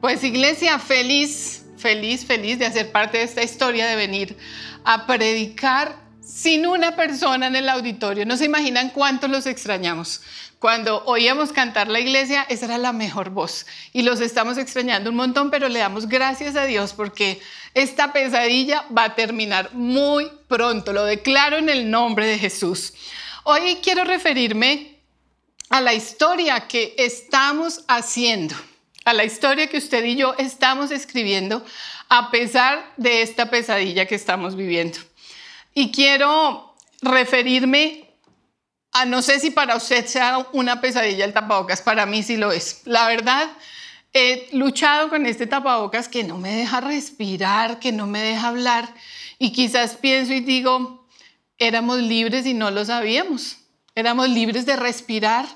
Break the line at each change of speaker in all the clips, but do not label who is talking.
Pues iglesia, feliz, feliz, feliz de hacer parte de esta historia, de venir a predicar sin una persona en el auditorio. No se imaginan cuánto los extrañamos. Cuando oíamos cantar la iglesia, esa era la mejor voz. Y los estamos extrañando un montón, pero le damos gracias a Dios porque esta pesadilla va a terminar muy pronto. Lo declaro en el nombre de Jesús. Hoy quiero referirme a la historia que estamos haciendo a la historia que usted y yo estamos escribiendo a pesar de esta pesadilla que estamos viviendo. Y quiero referirme a, no sé si para usted sea una pesadilla el tapabocas, para mí sí lo es. La verdad, he luchado con este tapabocas que no me deja respirar, que no me deja hablar y quizás pienso y digo, éramos libres y no lo sabíamos. Éramos libres de respirar,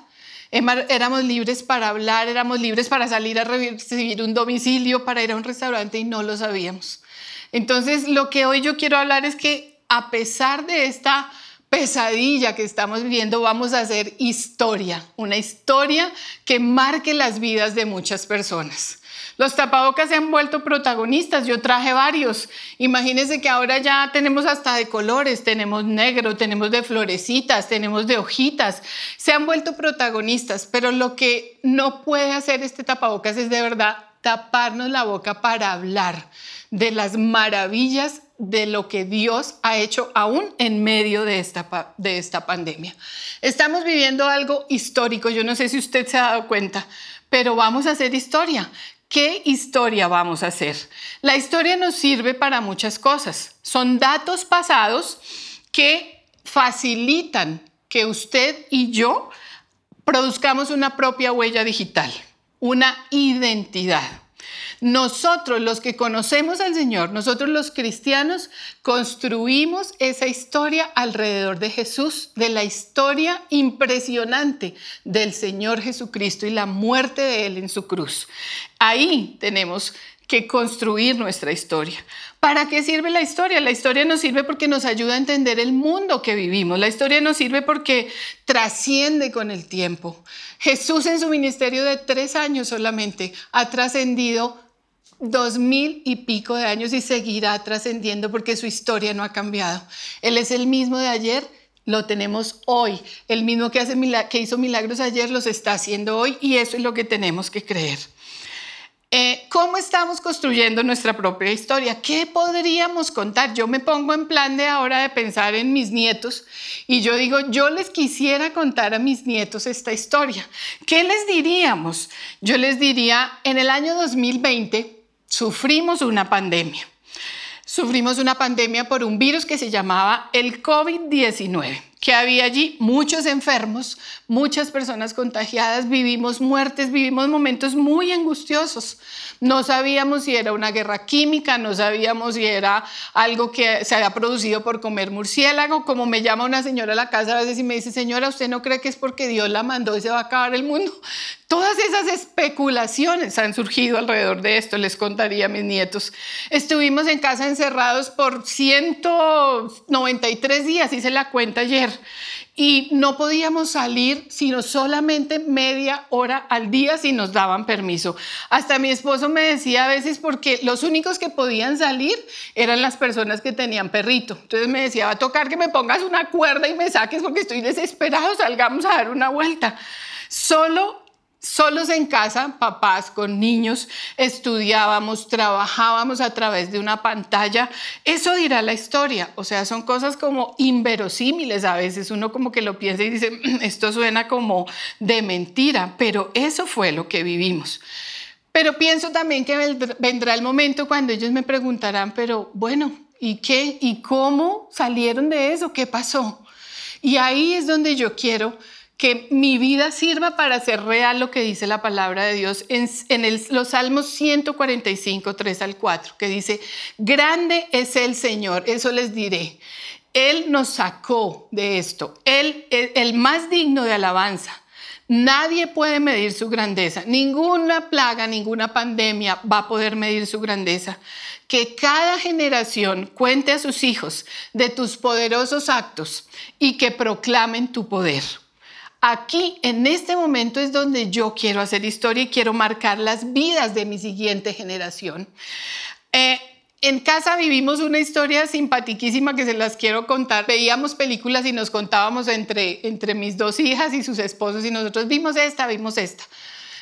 éramos libres para hablar, éramos libres para salir a recibir un domicilio, para ir a un restaurante y no lo sabíamos. Entonces, lo que hoy yo quiero hablar es que a pesar de esta pesadilla que estamos viviendo, vamos a hacer historia, una historia que marque las vidas de muchas personas. Los tapabocas se han vuelto protagonistas, yo traje varios. Imagínense que ahora ya tenemos hasta de colores, tenemos negro, tenemos de florecitas, tenemos de hojitas. Se han vuelto protagonistas, pero lo que no puede hacer este tapabocas es de verdad taparnos la boca para hablar de las maravillas de lo que Dios ha hecho aún en medio de esta, de esta pandemia. Estamos viviendo algo histórico, yo no sé si usted se ha dado cuenta, pero vamos a hacer historia. ¿Qué historia vamos a hacer? La historia nos sirve para muchas cosas. Son datos pasados que facilitan que usted y yo produzcamos una propia huella digital, una identidad. Nosotros, los que conocemos al Señor, nosotros los cristianos, construimos esa historia alrededor de Jesús, de la historia impresionante del Señor Jesucristo y la muerte de Él en su cruz. Ahí tenemos que construir nuestra historia. ¿Para qué sirve la historia? La historia nos sirve porque nos ayuda a entender el mundo que vivimos. La historia nos sirve porque trasciende con el tiempo. Jesús en su ministerio de tres años solamente ha trascendido dos mil y pico de años y seguirá trascendiendo porque su historia no ha cambiado. Él es el mismo de ayer, lo tenemos hoy. El mismo que, hace, que hizo milagros ayer los está haciendo hoy y eso es lo que tenemos que creer. Eh, ¿Cómo estamos construyendo nuestra propia historia? ¿Qué podríamos contar? Yo me pongo en plan de ahora de pensar en mis nietos y yo digo, yo les quisiera contar a mis nietos esta historia. ¿Qué les diríamos? Yo les diría, en el año 2020 sufrimos una pandemia. Sufrimos una pandemia por un virus que se llamaba el COVID-19 que había allí muchos enfermos, muchas personas contagiadas, vivimos muertes, vivimos momentos muy angustiosos. No sabíamos si era una guerra química, no sabíamos si era algo que se había producido por comer murciélago, como me llama una señora a la casa a veces y me dice, señora, ¿usted no cree que es porque Dios la mandó y se va a acabar el mundo? Todas esas especulaciones han surgido alrededor de esto, les contaría a mis nietos. Estuvimos en casa encerrados por 193 días, hice la cuenta ayer, y no podíamos salir sino solamente media hora al día si nos daban permiso. Hasta mi esposo me decía a veces porque los únicos que podían salir eran las personas que tenían perrito. Entonces me decía, va a tocar que me pongas una cuerda y me saques porque estoy desesperado, salgamos a dar una vuelta. Solo solos en casa, papás con niños, estudiábamos, trabajábamos a través de una pantalla. Eso dirá la historia. O sea, son cosas como inverosímiles a veces. Uno como que lo piensa y dice, mm, esto suena como de mentira, pero eso fue lo que vivimos. Pero pienso también que vendrá el momento cuando ellos me preguntarán, pero bueno, ¿y qué? ¿Y cómo salieron de eso? ¿Qué pasó? Y ahí es donde yo quiero que mi vida sirva para hacer real lo que dice la palabra de Dios en, los Salmos 145, 3 al 4, que dice, grande es el Señor, eso les diré. Él nos sacó de esto, Él es el más digno de alabanza. Nadie puede medir su grandeza, ninguna plaga, ninguna pandemia va a poder medir su grandeza. Que cada generación cuente a sus hijos de tus poderosos actos y que proclamen tu poder. Aquí, en este momento es donde yo quiero hacer historia y quiero marcar las vidas de mi siguiente generación. Eh, en casa vivimos una historia simpatiquísima que se las quiero contar. Veíamos películas y nos contábamos entre, entre mis dos hijas y sus esposos y nosotros vimos esta, vimos esta.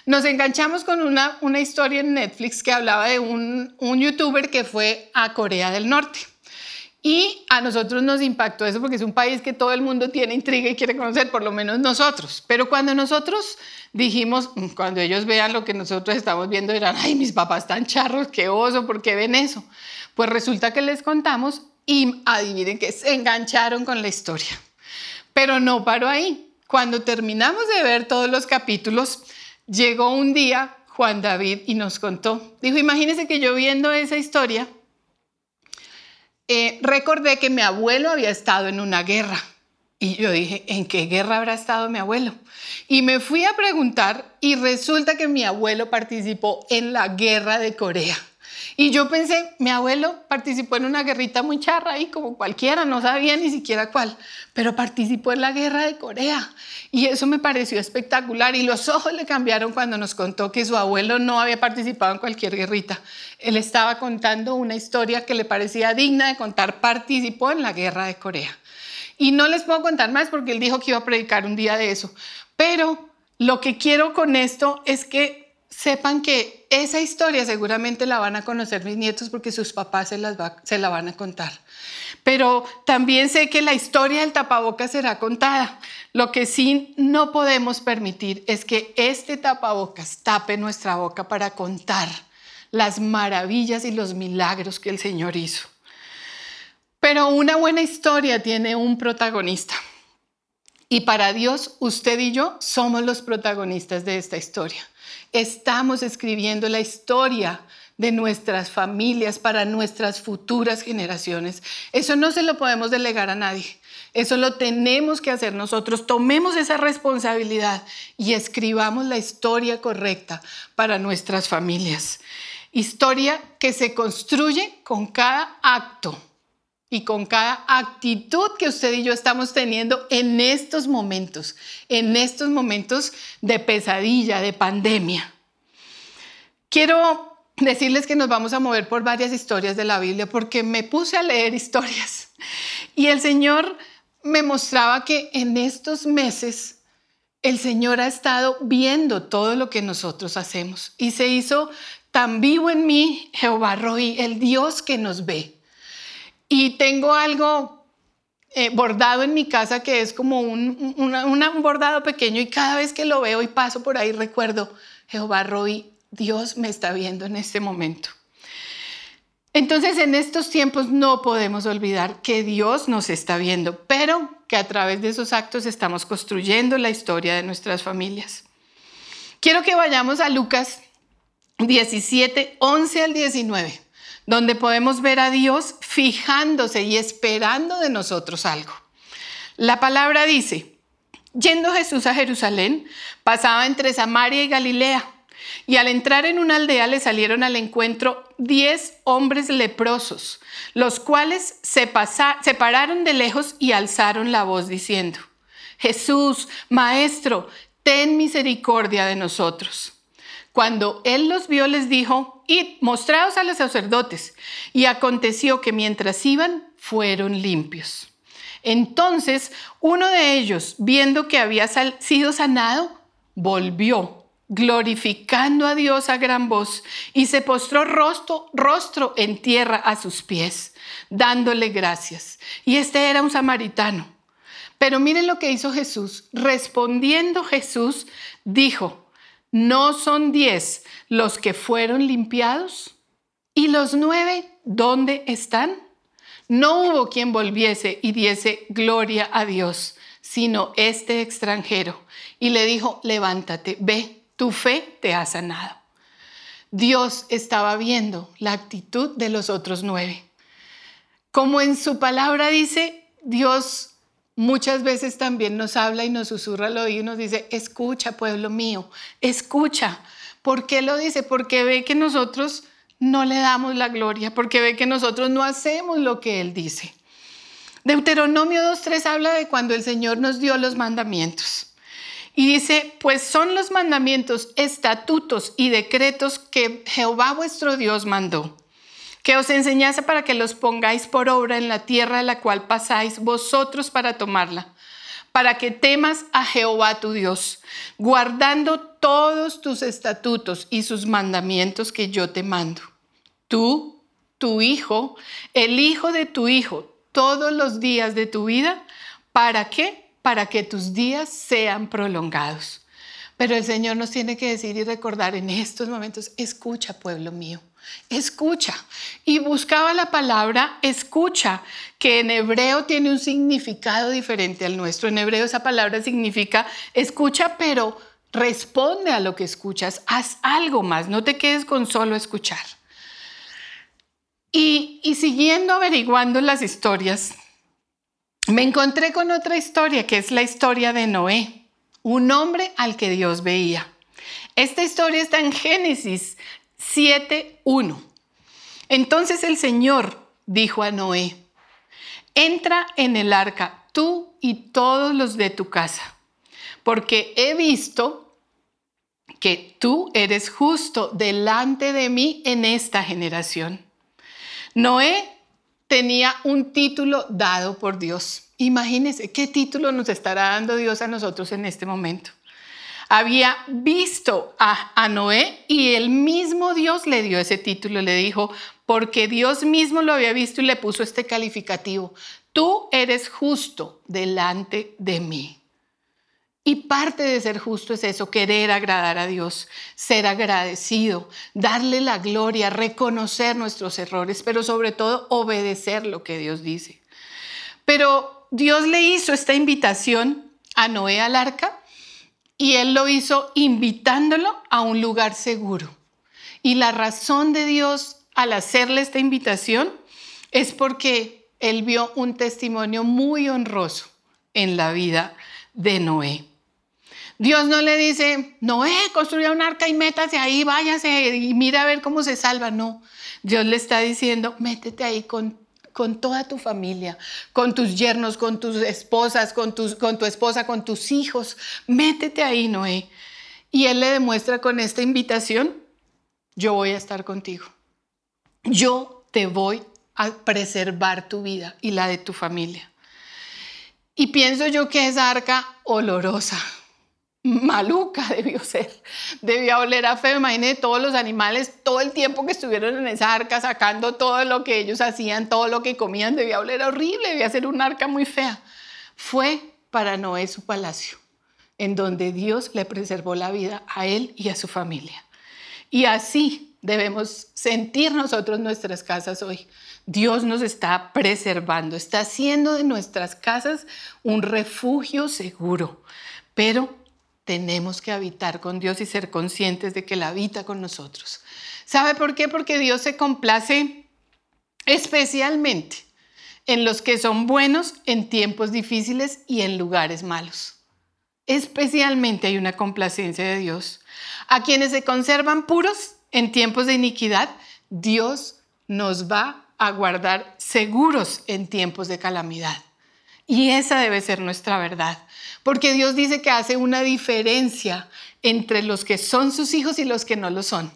Nos enganchamos con una, una historia en Netflix que hablaba de un, un youtuber que fue a Corea del Norte. Y a nosotros nos impactó eso porque es un país que todo el mundo tiene intriga y quiere conocer, por lo menos nosotros. Pero cuando nosotros dijimos, mm, cuando ellos vean lo que nosotros estamos viendo, dirán, ay, mis papás están charros, qué oso, ¿por qué ven eso? Pues resulta que les contamos y adivinen que se engancharon con la historia. Pero no paró ahí. Cuando terminamos de ver todos los capítulos, llegó un día Juan David y nos contó. Dijo, imagínense que yo viendo esa historia, eh, recordé que mi abuelo había estado en una guerra. Y yo dije, ¿en qué guerra habrá estado mi abuelo? Y me fui a preguntar y resulta que mi abuelo participó en la guerra de Corea. Y yo pensé, mi abuelo participó en una guerrita muy charra ahí, como cualquiera, no sabía ni siquiera cuál, pero participó en la guerra de Corea. Y eso me pareció espectacular. Y los ojos le cambiaron cuando nos contó que su abuelo no había participado en cualquier guerrita. Él estaba contando una historia que le parecía digna de contar, participó en la guerra de Corea. Y no les puedo contar más porque él dijo que iba a predicar un día de eso. Pero lo que quiero con esto es que sepan que esa historia seguramente la van a conocer mis nietos porque sus papás se, las se la van a contar. Pero también sé que la historia del tapabocas será contada. Lo que sí no podemos permitir es que este tapabocas tape nuestra boca para contar las maravillas y los milagros que el Señor hizo. Pero una buena historia tiene un protagonista. Y para Dios, usted y yo somos los protagonistas de esta historia. Estamos escribiendo la historia de nuestras familias para nuestras futuras generaciones. Eso no se lo podemos delegar a nadie. Eso lo tenemos que hacer nosotros. Tomemos esa responsabilidad y escribamos la historia correcta para nuestras familias. Historia que se construye con cada acto y con cada actitud que usted y yo estamos teniendo en estos momentos, en estos momentos de pesadilla, de pandemia. Quiero decirles que nos vamos a mover por varias historias de la Biblia porque me puse a leer historias y el Señor me mostraba que en estos meses el Señor ha estado viendo todo lo que nosotros hacemos y se hizo tan vivo en mí Jehová Roy, el Dios que nos ve. Y tengo algo eh, bordado en mi casa que es como un, un, bordado pequeño y cada vez que lo veo y paso por ahí recuerdo, Jehová Roy, Dios me está viendo en este momento. Entonces en estos tiempos no podemos olvidar que Dios nos está viendo, pero que a través de esos actos estamos construyendo la historia de nuestras familias. Quiero que vayamos a Lucas 17, 11 al 19 donde podemos ver a Dios fijándose y esperando de nosotros algo. La palabra dice, yendo Jesús a Jerusalén, pasaba entre Samaria y Galilea, y al entrar en una aldea le salieron al encuentro diez hombres leprosos, los cuales se, se pararon de lejos y alzaron la voz diciendo, Jesús, Maestro, ten misericordia de nosotros. Cuando él los vio, les dijo, id, mostraos a los sacerdotes. Y aconteció que mientras iban, fueron limpios. Entonces uno de ellos, viendo que había sido sanado, volvió, glorificando a Dios a gran voz, y se postró rostro, rostro en tierra a sus pies, dándole gracias. Y este era un samaritano. Pero miren lo que hizo Jesús. Respondiendo Jesús, dijo, ¿No son diez los que fueron limpiados? ¿Y los nueve dónde están? No hubo quien volviese y diese gloria a Dios, sino este extranjero. Y le dijo, levántate, ve, tu fe te ha sanado. Dios estaba viendo la actitud de los otros nueve. Como en su palabra dice, Dios muchas veces también nos habla y nos susurra al oído y nos dice, escucha, pueblo mío, escucha. ¿Por qué lo dice? Porque ve que nosotros no le damos la gloria, porque ve que nosotros no hacemos lo que Él dice. Deuteronomio 2.3 habla de cuando el Señor nos dio los mandamientos. Y dice, pues son los mandamientos, estatutos y decretos que Jehová vuestro Dios mandó, que os enseñase para que los pongáis por obra en la tierra de la cual pasáis vosotros para tomarla, para que temas a Jehová tu Dios, guardando todos tus estatutos y sus mandamientos que yo te mando. Tú, tu hijo, el hijo de tu hijo, todos los días de tu vida, ¿para qué? para que tus días sean prolongados. Pero el Señor nos tiene que decir y recordar en estos momentos, escucha pueblo mío, escucha. Y buscaba la palabra escucha, que en hebreo tiene un significado diferente al nuestro. En hebreo esa palabra significa escucha, pero responde a lo que escuchas, haz algo más, no te quedes con solo escuchar. Y, siguiendo averiguando las historias, me encontré con otra historia que es la historia de Noé, un hombre al que Dios veía. Esta historia está en Génesis 7.1. Entonces el Señor dijo a Noé, entra en el arca tú y todos los de tu casa, porque he visto que tú eres justo delante de mí en esta generación. Noé tenía un título dado por Dios. Imagínense qué título nos estará dando Dios a nosotros en este momento. Había visto a, Noé y el mismo Dios le dio ese título, le dijo, porque Dios mismo lo había visto y le puso este calificativo, tú eres justo delante de mí. Y parte de ser justo es eso, querer agradar a Dios, ser agradecido, darle la gloria, reconocer nuestros errores, pero sobre todo obedecer lo que Dios dice. Pero Dios le hizo esta invitación a Noé al arca y él lo hizo invitándolo a un lugar seguro. Y la razón de Dios al hacerle esta invitación es porque él vio un testimonio muy honroso en la vida de Noé. Dios no le dice, Noé, construya un arca y métase ahí, váyase y mira a ver cómo se salva. No, Dios le está diciendo, métete ahí con, con toda tu familia, con tus yernos, con tus esposas, con, tus, con tu esposa, con tus hijos. Métete ahí, Noé. Y él le demuestra con esta invitación, yo voy a estar contigo. Yo te voy a preservar tu vida y la de tu familia. Y pienso yo que esa arca olorosa, maluca debió ser. Debía oler a feo. Imagínense todos los animales, todo el tiempo que estuvieron en esa arca sacando todo lo que ellos hacían, todo lo que comían, debía oler horrible, debía ser una arca muy fea. Fue para Noé su palacio, en donde Dios le preservó la vida a él y a su familia. Y así debemos sentir nosotros nuestras casas hoy. Dios nos está preservando, está haciendo de nuestras casas un refugio seguro, pero tenemos que habitar con Dios y ser conscientes de que Él habita con nosotros. ¿Sabe por qué? Porque Dios se complace especialmente en los que son buenos en tiempos difíciles y en lugares malos. Especialmente hay una complacencia de Dios. A quienes se conservan puros en tiempos de iniquidad, Dios nos va a guardar seguros en tiempos de calamidad. Y esa debe ser nuestra verdad. Porque Dios dice que hace una diferencia entre los que son sus hijos y los que no lo son.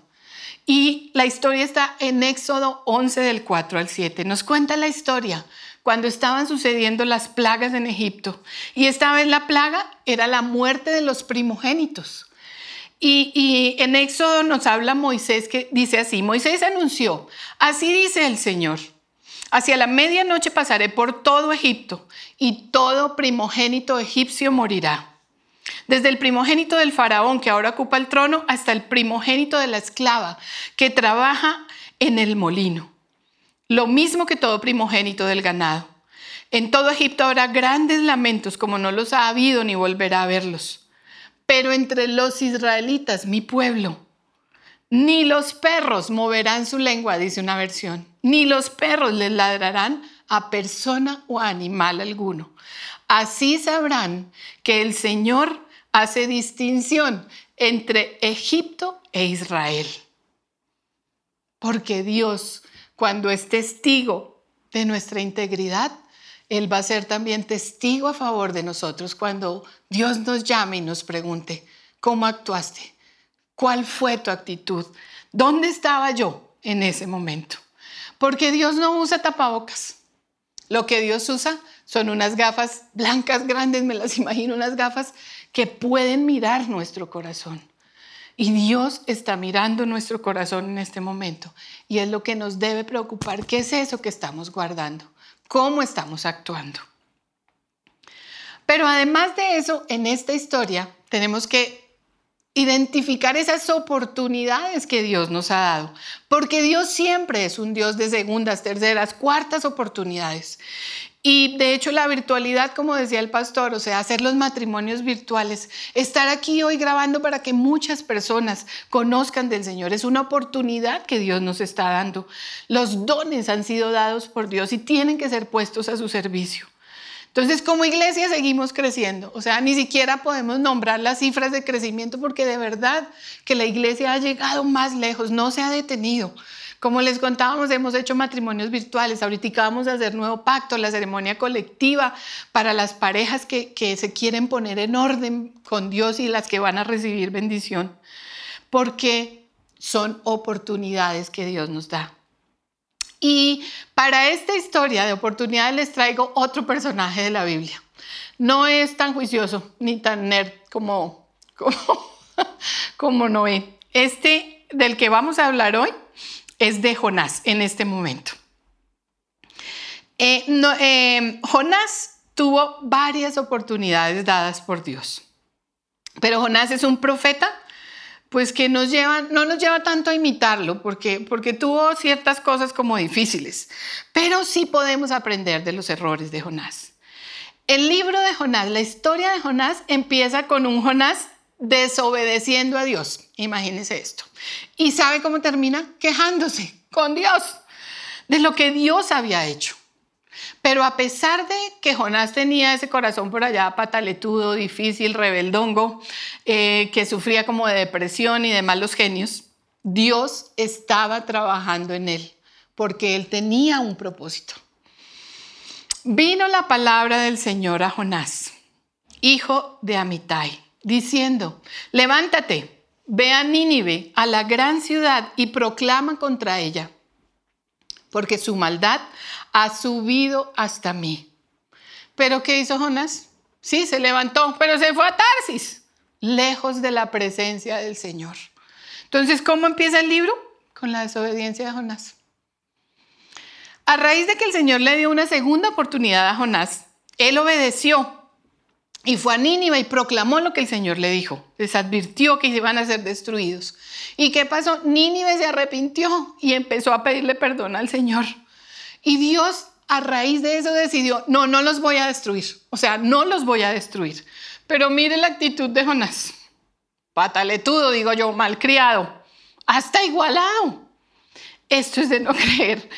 Y la historia está en Éxodo 11 del 4 al 7. Nos cuenta la historia cuando estaban sucediendo las plagas en Egipto. Y esta vez la plaga era la muerte de los primogénitos. Y, y, en Éxodo nos habla Moisés que dice así, Moisés anunció, así dice el Señor, Hacia la medianoche pasaré por todo Egipto y todo primogénito egipcio morirá. Desde el primogénito del faraón que ahora ocupa el trono hasta el primogénito de la esclava que trabaja en el molino. Lo mismo que todo primogénito del ganado. En todo Egipto habrá grandes lamentos como no los ha habido ni volverá a verlos. Pero entre los israelitas, mi pueblo, ni los perros moverán su lengua, dice una versión, ni los perros les ladrarán a persona o animal alguno. Así sabrán que el Señor hace distinción entre Egipto e Israel. Porque Dios, cuando es testigo de nuestra integridad, Él va a ser también testigo a favor de nosotros cuando Dios nos llame y nos pregunte, ¿cómo actuaste? ¿Cuál fue tu actitud? ¿Dónde estaba yo en ese momento? Porque Dios no usa tapabocas. Lo que Dios usa son unas gafas blancas grandes, me las imagino, unas gafas que pueden mirar nuestro corazón. Y Dios está mirando nuestro corazón en este momento. Y es lo que nos debe preocupar. ¿Qué es eso que estamos guardando? ¿Cómo estamos actuando? Pero además de eso, en esta historia tenemos que identificar esas oportunidades que Dios nos ha dado, porque Dios siempre es un Dios de segundas, terceras, cuartas oportunidades. Y de hecho la virtualidad, como decía el pastor, o sea, hacer los matrimonios virtuales, estar aquí hoy grabando para que muchas personas conozcan del Señor, es una oportunidad que Dios nos está dando. Los dones han sido dados por Dios y tienen que ser puestos a su servicio. Entonces, como iglesia seguimos creciendo, o sea, ni siquiera podemos nombrar las cifras de crecimiento porque de verdad que la iglesia ha llegado más lejos, no se ha detenido. Como les contábamos, hemos hecho matrimonios virtuales. Ahorita vamos a hacer nuevo pacto, la ceremonia colectiva para las parejas que, que se quieren poner en orden con Dios y las que van a recibir bendición. Porque son oportunidades que Dios nos da. Y para esta historia de oportunidades les traigo otro personaje de la Biblia. No es tan juicioso ni tan nerd como, como, como Noé. Este del que vamos a hablar hoy es de Jonás en este momento. Eh, eh, Jonás tuvo varias oportunidades dadas por Dios, pero Jonás es un profeta pues que no nos lleva tanto a imitarlo, porque, porque tuvo ciertas cosas como difíciles, pero sí podemos aprender de los errores de Jonás. El libro de Jonás, la historia de Jonás empieza con un Jonás desobedeciendo a Dios. Imagínense esto. ¿Y sabe cómo termina? Quejándose con Dios de lo que Dios había hecho. Pero a pesar de que Jonás tenía ese corazón por allá pataletudo, difícil, rebeldongo, eh, que sufría como de depresión y de malos genios, Dios estaba trabajando en él porque él tenía un propósito. Vino la palabra del Señor a Jonás, hijo de Amitai, diciendo, levántate, ve a Nínive, a la gran ciudad, y proclama contra ella, porque su maldad ha subido hasta mí. Pero ¿qué hizo Jonás? Sí, se levantó, pero se fue a Tarsis, lejos de la presencia del Señor. Entonces, ¿cómo empieza el libro? Con la desobediencia de Jonás. A raíz de que el Señor le dio una segunda oportunidad a Jonás, él obedeció y fue a Nínive y proclamó lo que el Señor le dijo. Les advirtió que iban a ser destruidos. ¿Y qué pasó? Nínive se arrepintió y empezó a pedirle perdón al Señor. Y Dios a raíz de eso decidió, no, no los voy a destruir. O sea, no los voy a destruir. Pero mire la actitud de Jonás. Pataletudo, digo yo, malcriado. Hasta igualado. Esto es de no creer.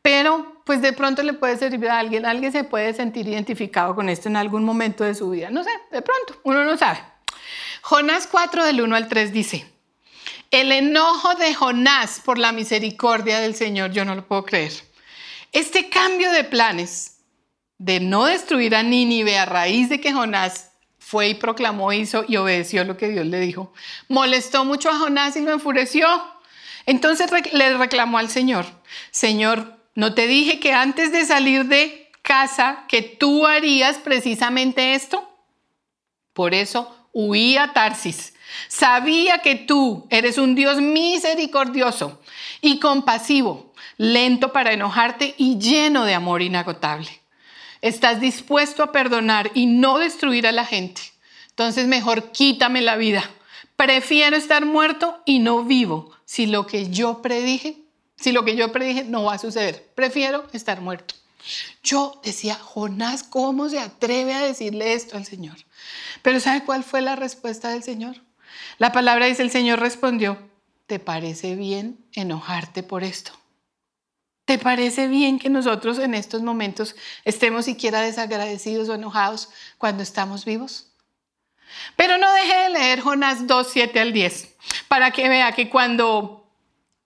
Pero pues de pronto le puede servir a alguien, alguien se puede sentir identificado con esto en algún momento de su vida, no sé, de pronto, uno no sabe. Jonás 4 del 1 al 3 dice, el enojo de Jonás por la misericordia del Señor, yo no lo puedo creer. Este cambio de planes de no destruir a Nínive a raíz de que Jonás fue y proclamó, hizo y obedeció lo que Dios le dijo, molestó mucho a Jonás y lo enfureció. Entonces le reclamó al Señor, Señor, ¿No te dije que antes de salir de casa que tú harías precisamente esto? Por eso huí a Tarsis. Sabía que tú eres un Dios misericordioso y compasivo, lento para enojarte y lleno de amor inagotable. Estás dispuesto a perdonar y no destruir a la gente. Entonces mejor quítame la vida. Prefiero estar muerto y no vivo si lo que yo predije si lo que yo predije no va a suceder, prefiero estar muerto. Yo decía, Jonás, ¿cómo se atreve a decirle esto al Señor? Pero ¿sabe cuál fue la respuesta del Señor? La palabra dice, el Señor respondió, ¿te parece bien enojarte por esto? ¿Te parece bien que nosotros en estos momentos estemos siquiera desagradecidos o enojados cuando estamos vivos? Pero no deje de leer Jonás 2, 7 al 10, para que vea que cuando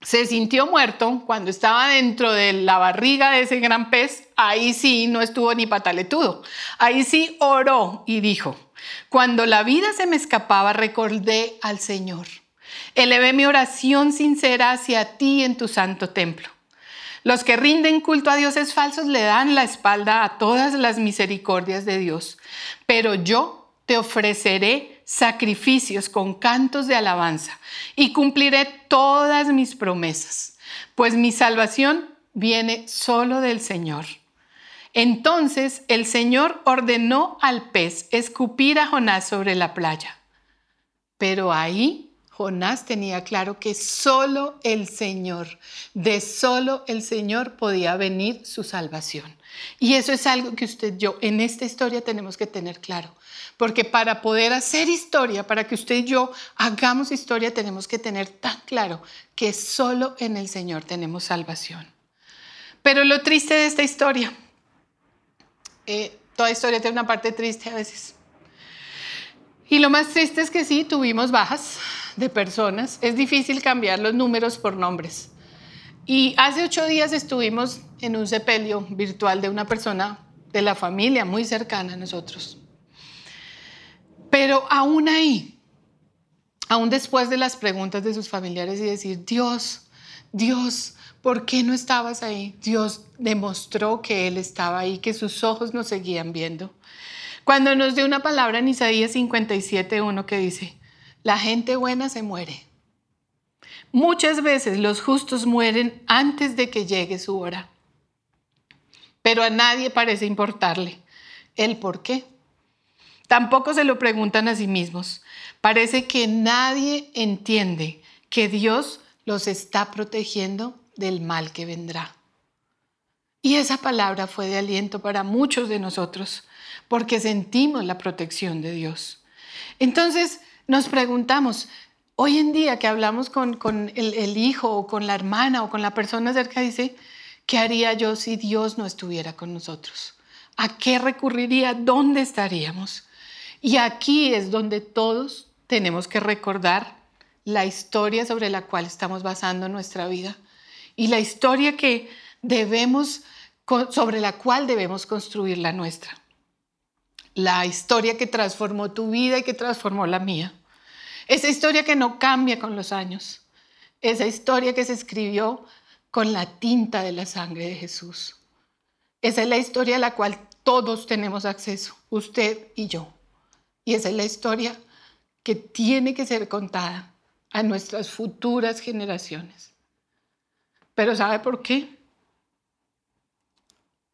se sintió muerto cuando estaba dentro de la barriga de ese gran pez, ahí sí no estuvo ni pataletudo. Ahí sí oró y dijo, cuando la vida se me escapaba recordé al Señor. Elevé mi oración sincera hacia ti en tu santo templo. Los que rinden culto a dioses falsos le dan la espalda a todas las misericordias de Dios, pero yo te ofreceré sacrificios con cantos de alabanza y cumpliré todas mis promesas, pues mi salvación viene solo del Señor. Entonces el Señor ordenó al pez escupir a Jonás sobre la playa. Pero ahí Jonás tenía claro que solo el Señor, de solo el Señor podía venir su salvación. Y eso es algo que usted y yo en esta historia tenemos que tener claro. Porque para poder hacer historia, para que usted y yo hagamos historia, tenemos que tener tan claro que solo en el Señor tenemos salvación. Pero lo triste de esta historia, eh, toda historia tiene una parte triste a veces. Y lo más triste es que sí, tuvimos bajas de personas. Es difícil cambiar los números por nombres. Y hace ocho días estuvimos en un sepelio virtual de una persona de la familia muy cercana a nosotros. Pero aún ahí, aún después de las preguntas de sus familiares y decir, Dios, Dios, ¿por qué no estabas ahí? Dios demostró que Él estaba ahí, que sus ojos nos seguían viendo. Cuando nos dio una palabra en Isaías 57, uno que dice, la gente buena se muere. Muchas veces los justos mueren antes de que llegue su hora, pero a nadie parece importarle el por qué. Tampoco se lo preguntan a sí mismos. Parece que nadie entiende que Dios los está protegiendo del mal que vendrá. Y esa palabra fue de aliento para muchos de nosotros, porque sentimos la protección de Dios. Entonces nos preguntamos, hoy en día que hablamos con, el, el, hijo o con la hermana o con la persona cerca, dice, ¿qué haría yo si Dios no estuviera con nosotros? ¿A qué recurriría? ¿Dónde estaríamos? Y aquí es donde todos tenemos que recordar la historia sobre la cual estamos basando nuestra vida y la historia que debemos sobre la cual debemos construir la nuestra. La historia que transformó tu vida y que transformó la mía. Esa historia que no cambia con los años. Esa historia que se escribió con la tinta de la sangre de Jesús. Esa es la historia a la cual todos tenemos acceso, usted y yo. Y esa es la historia que tiene que ser contada a nuestras futuras generaciones. Pero ¿sabe por qué?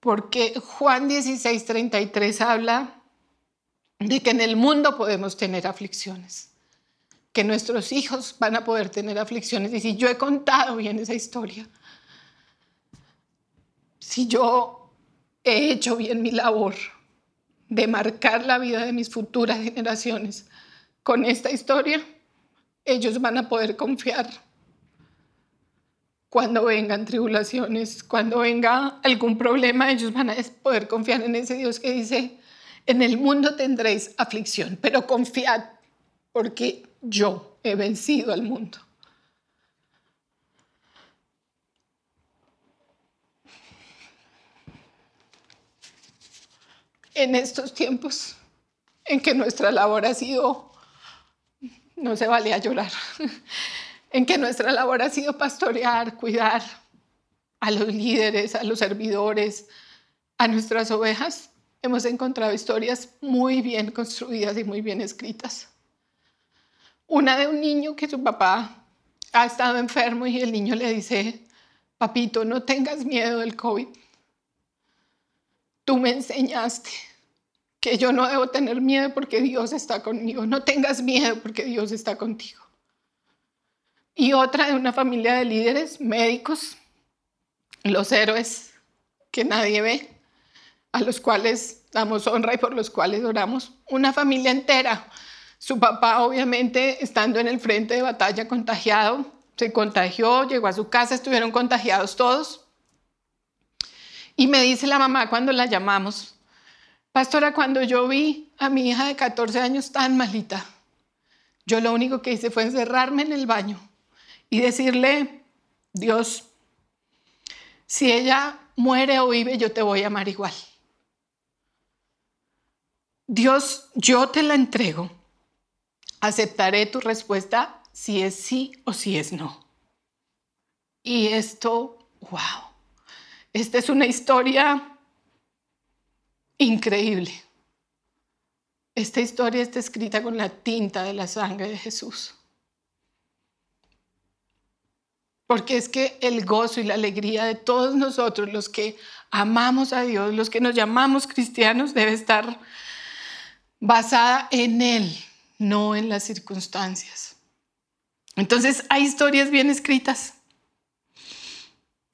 Porque Juan 16:33 habla de que en el mundo podemos tener aflicciones, que nuestros hijos van a poder tener aflicciones. Y si yo he contado bien esa historia, si yo he hecho bien mi labor, de marcar la vida de mis futuras generaciones con esta historia, ellos van a poder confiar cuando vengan tribulaciones, cuando venga algún problema, ellos van a poder confiar en ese Dios que dice, en el mundo tendréis aflicción, pero confiad porque yo he vencido al mundo. en estos tiempos en que nuestra labor ha sido, no se vale a llorar, en que nuestra labor ha sido pastorear, cuidar a los líderes, a los servidores, a nuestras ovejas, hemos encontrado historias muy bien construidas y muy bien escritas. Una de un niño que su papá ha estado enfermo y el niño le dice, papito, no tengas miedo del COVID tú me enseñaste que yo no debo tener miedo porque Dios está conmigo. No tengas miedo porque Dios está contigo. Y otra de una familia de líderes médicos, los héroes que nadie ve, a los cuales damos honra y por los cuales oramos. Una familia entera. Su papá, obviamente, estando en el frente de batalla contagiado, se contagió, llegó a su casa, estuvieron contagiados todos. Y me dice la mamá cuando la llamamos, pastora, cuando yo vi a mi hija de 14 años tan malita, yo lo único que hice fue encerrarme en el baño y decirle, Dios, si ella muere o vive, yo te voy a amar igual. Dios, yo te la entrego. Aceptaré tu respuesta si es sí o si es no. Y esto, wow, esta es una historia increíble. Esta historia está escrita con la tinta de la sangre de Jesús. Porque es que el gozo y la alegría de todos nosotros, los que amamos a Dios, los que nos llamamos cristianos, debe estar basada en Él, no en las circunstancias. Entonces hay historias bien escritas.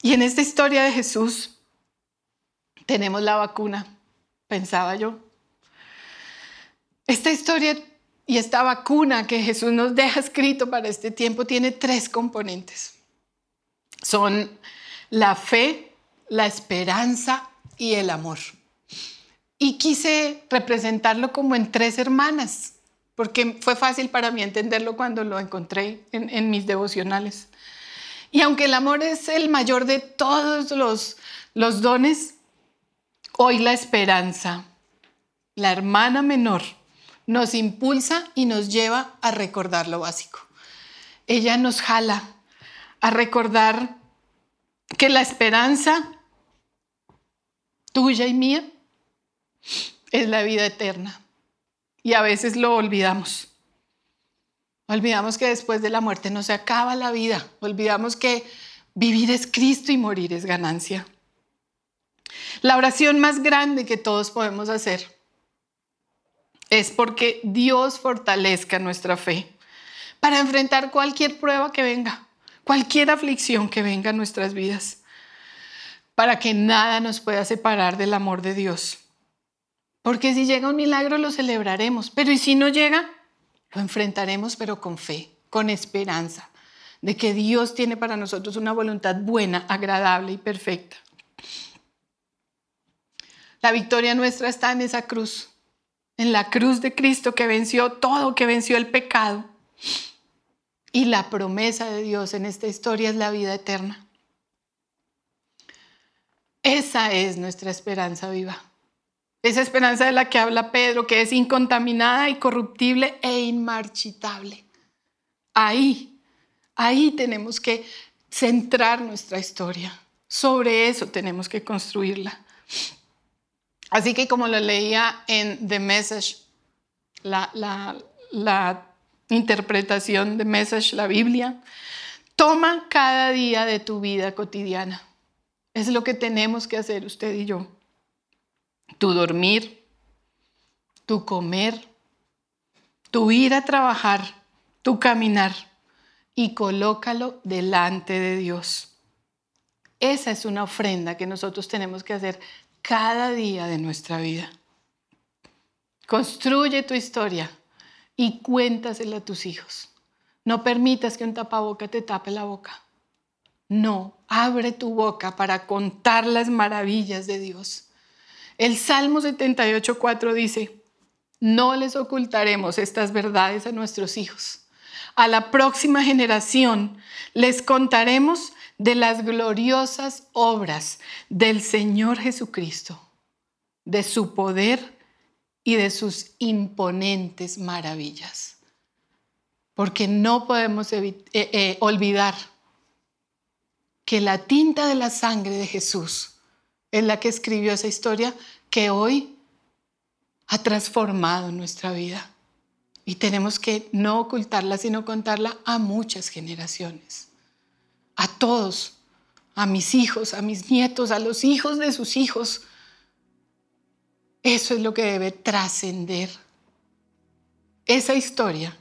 Y en esta historia de Jesús tenemos la vacuna, pensaba yo. Esta historia y esta vacuna que Jesús nos deja escrito para este tiempo tiene tres componentes. Son la fe, la esperanza y el amor. Y quise representarlo como en tres hermanas, porque fue fácil para mí entenderlo cuando lo encontré en, mis devocionales. Y aunque el amor es el mayor de todos los, los dones, hoy la esperanza, la hermana menor, nos impulsa y nos lleva a recordar lo básico. Ella nos jala a recordar que la esperanza tuya y mía es la vida eterna. Y a veces lo olvidamos. Olvidamos que después de la muerte no se acaba la vida. Olvidamos que vivir es Cristo y morir es ganancia. La oración más grande que todos podemos hacer es porque Dios fortalezca nuestra fe para enfrentar cualquier prueba que venga, cualquier aflicción que venga a nuestras vidas, para que nada nos pueda separar del amor de Dios. Porque si llega un milagro lo celebraremos, pero ¿y si no llega? Lo enfrentaremos, pero con fe, con esperanza de que Dios tiene para nosotros una voluntad buena, agradable y perfecta. La victoria nuestra está en esa cruz, en la cruz de Cristo que venció todo, que venció el pecado. Y la promesa de Dios en esta historia es la vida eterna. Esa es nuestra esperanza viva. Esa esperanza de la que habla Pedro, que es incontaminada, incorruptible e inmarchitable. Ahí, ahí tenemos que centrar nuestra historia. Sobre eso tenemos que construirla. Así que como lo leía en The Message, la, la interpretación de Message, la Biblia, toma cada día de tu vida cotidiana. Es lo que tenemos que hacer usted y yo tu dormir, tu comer, tu ir a trabajar, tu caminar y colócalo delante de Dios. Esa es una ofrenda que nosotros tenemos que hacer cada día de nuestra vida. Construye tu historia y cuéntasela a tus hijos. No permitas que un tapaboca te tape la boca. No, abre tu boca para contar las maravillas de Dios. El Salmo 78.4 dice, no les ocultaremos estas verdades a nuestros hijos. A la próxima generación les contaremos de las gloriosas obras del Señor Jesucristo, de su poder y de sus imponentes maravillas. Porque no podemos eh, eh, olvidar que la tinta de la sangre de Jesús es la que escribió esa historia que hoy ha transformado nuestra vida. Y tenemos que no ocultarla, sino contarla a muchas generaciones, a todos, a mis hijos, a mis nietos, a los hijos de sus hijos. Eso es lo que debe trascender. Esa historia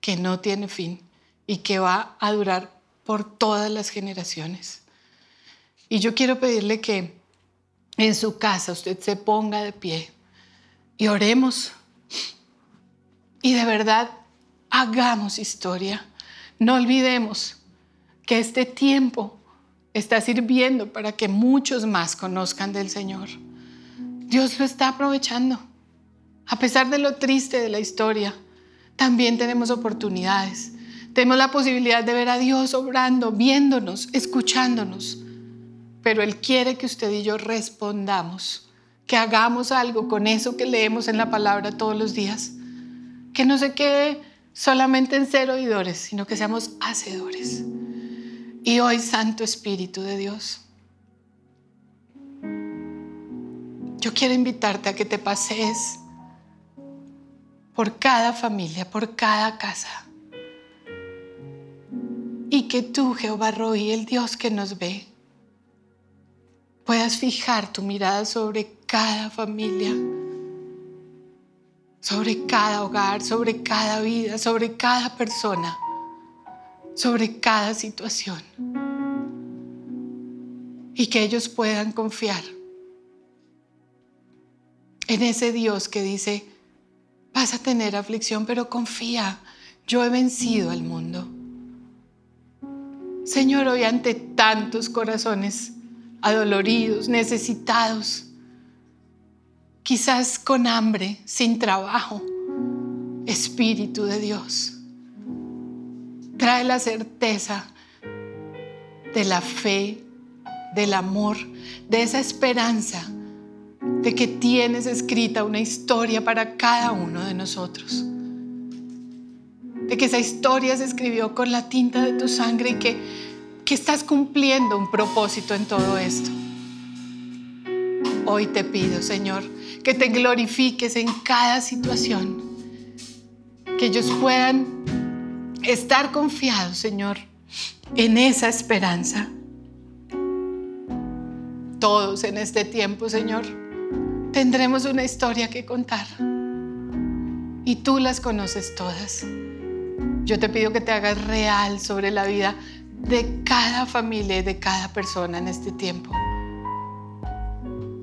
que no tiene fin y que va a durar por todas las generaciones. Y yo quiero pedirle que en su casa usted se ponga de pie y oremos. Y de verdad, hagamos historia. No olvidemos que este tiempo está sirviendo para que muchos más conozcan del Señor. Dios lo está aprovechando. A pesar de lo triste de la historia, también tenemos oportunidades. Tenemos la posibilidad de ver a Dios obrando, viéndonos, escuchándonos. Pero Él quiere que usted y yo respondamos, que hagamos algo con eso que leemos en la palabra todos los días. Que no se quede solamente en ser oidores, sino que seamos hacedores. Y hoy, Santo Espíritu de Dios, yo quiero invitarte a que te pasees por cada familia, por cada casa y que tú, Jehová Roy, el Dios que nos ve, puedas fijar tu mirada sobre cada familia, sobre cada hogar, sobre cada vida, sobre cada persona, sobre cada situación. Y que ellos puedan confiar en ese Dios que dice, vas a tener aflicción, pero confía, yo he vencido al mundo. Señor, hoy ante tantos corazones adoloridos, necesitados, quizás con hambre, sin trabajo, Espíritu de Dios, trae la certeza de la fe, del amor, de esa esperanza de que tienes escrita una historia para cada uno de nosotros. De que esa historia se escribió con la tinta de tu sangre y que, que estás cumpliendo un propósito en todo esto. Hoy te pido, Señor, que te glorifiques en cada situación, que ellos puedan estar confiados, Señor, en esa esperanza. Todos en este tiempo, Señor, tendremos una historia que contar y tú las conoces todas. Yo te pido que te hagas real sobre la vida de cada familia y de cada persona en este tiempo.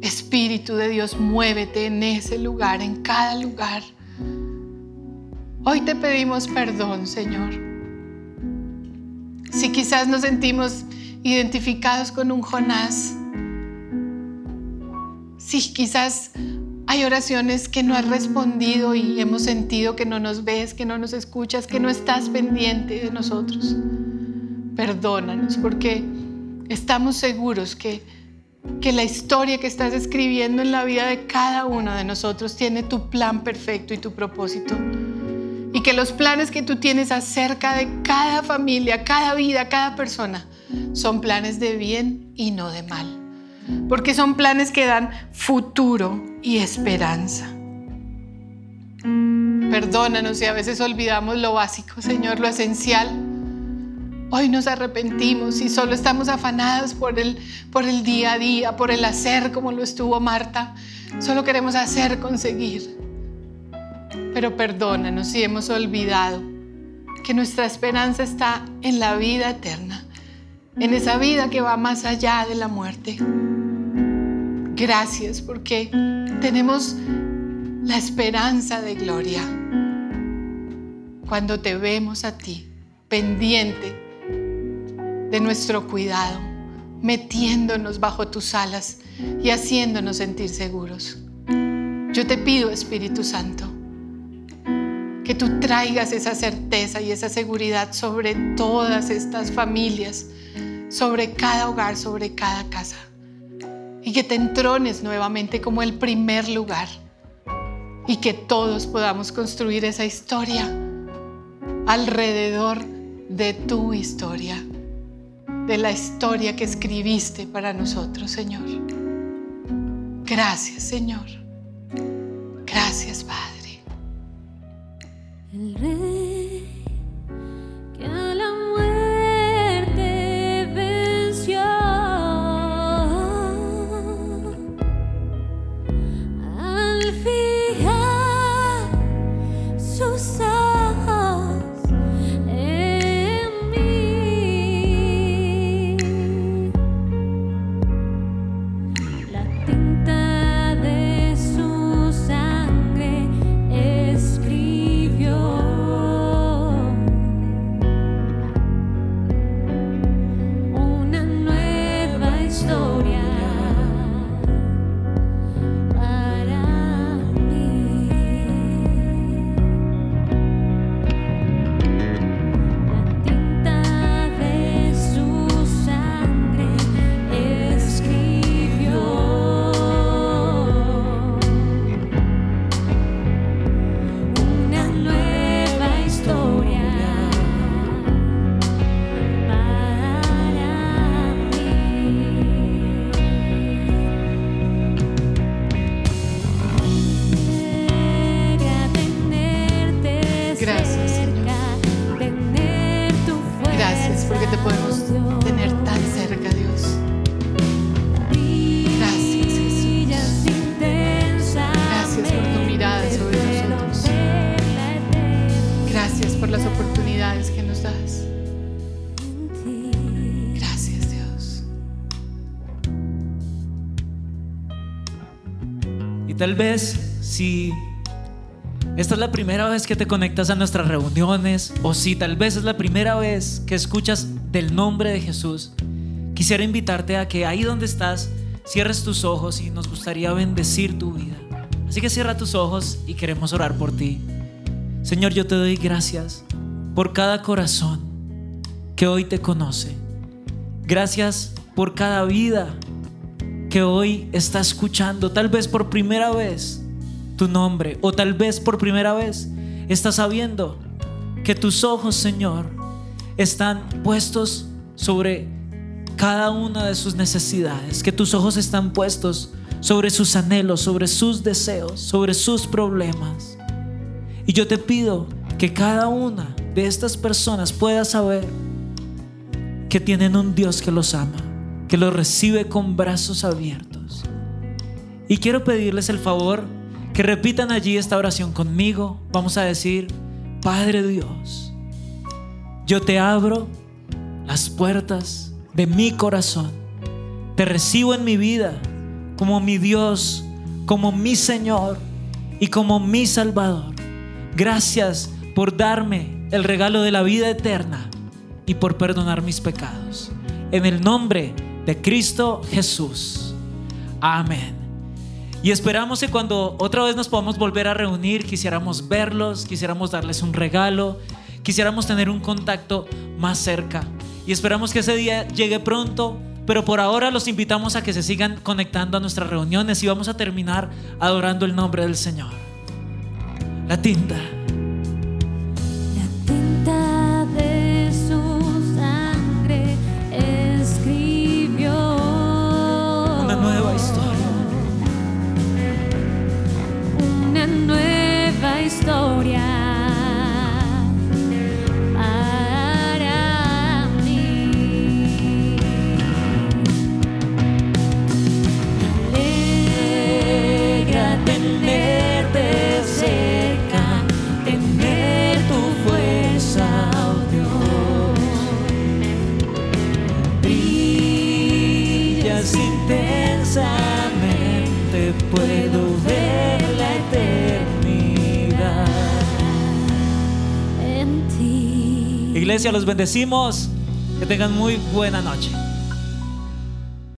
Espíritu de Dios, muévete en ese lugar, en cada lugar. Hoy te pedimos perdón, Señor. Si quizás nos sentimos identificados con un Jonás, si quizás hay oraciones que no has respondido y hemos sentido que no nos ves, que no nos escuchas, que no estás pendiente de nosotros. Perdónanos porque estamos seguros que, que la historia que estás escribiendo en la vida de cada uno de nosotros tiene tu plan perfecto y tu propósito. Y que los planes que tú tienes acerca de cada familia, cada vida, cada persona, son planes de bien y no de mal porque son planes que dan futuro y esperanza. Perdónanos si a veces olvidamos lo básico, Señor, lo esencial. Hoy nos arrepentimos y solo estamos afanados por el, por el día a día, por el hacer como lo estuvo Marta. Solo queremos hacer, conseguir. Pero perdónanos si hemos olvidado que nuestra esperanza está en la vida eterna, en esa vida que va más allá de la muerte. Gracias porque tenemos la esperanza de gloria cuando te vemos a ti pendiente de nuestro cuidado, metiéndonos bajo tus alas y haciéndonos sentir seguros. Yo te pido, Espíritu Santo, que tú traigas esa certeza y esa seguridad sobre todas estas familias, sobre cada hogar, sobre cada casa y que te entrones nuevamente como el primer lugar y que todos podamos construir esa historia alrededor de tu historia, de la historia que escribiste para nosotros, Señor. Gracias, Señor. Gracias, Padre.
El
vez si esta es la primera vez que te conectas a nuestras reuniones o si tal vez es la primera vez que escuchas del nombre de Jesús, quisiera invitarte a que ahí donde estás cierres tus ojos y nos gustaría bendecir tu vida. Así que cierra tus ojos y queremos orar por ti. Señor, yo te doy gracias por cada corazón que hoy te conoce. Gracias por cada vida que hoy está escuchando, tal vez por primera vez, tu nombre, o tal vez por primera vez está sabiendo que tus ojos, Señor, están puestos sobre cada una de sus necesidades, que tus ojos están puestos sobre sus anhelos, sobre sus deseos, sobre sus problemas. Y yo te pido que cada una de estas personas pueda saber que tienen un Dios que los ama, que los recibe con brazos abiertos. Y quiero pedirles el favor que repitan allí esta oración conmigo. Vamos a decir, Padre Dios, yo te abro las puertas de mi corazón. Te recibo en mi vida como mi Dios, como mi Señor y como mi Salvador. Gracias por darme el regalo de la vida eterna y por perdonar mis pecados. En el nombre de Cristo Jesús. Amén. Y esperamos que cuando otra vez nos podamos volver a reunir, quisiéramos verlos, quisiéramos darles un regalo, quisiéramos tener un contacto más cerca. Y esperamos que ese día llegue pronto, pero por ahora los invitamos a que se sigan conectando a nuestras reuniones y vamos a terminar adorando el nombre del Señor. La tinta. Los bendecimos. Que tengan muy buena noche.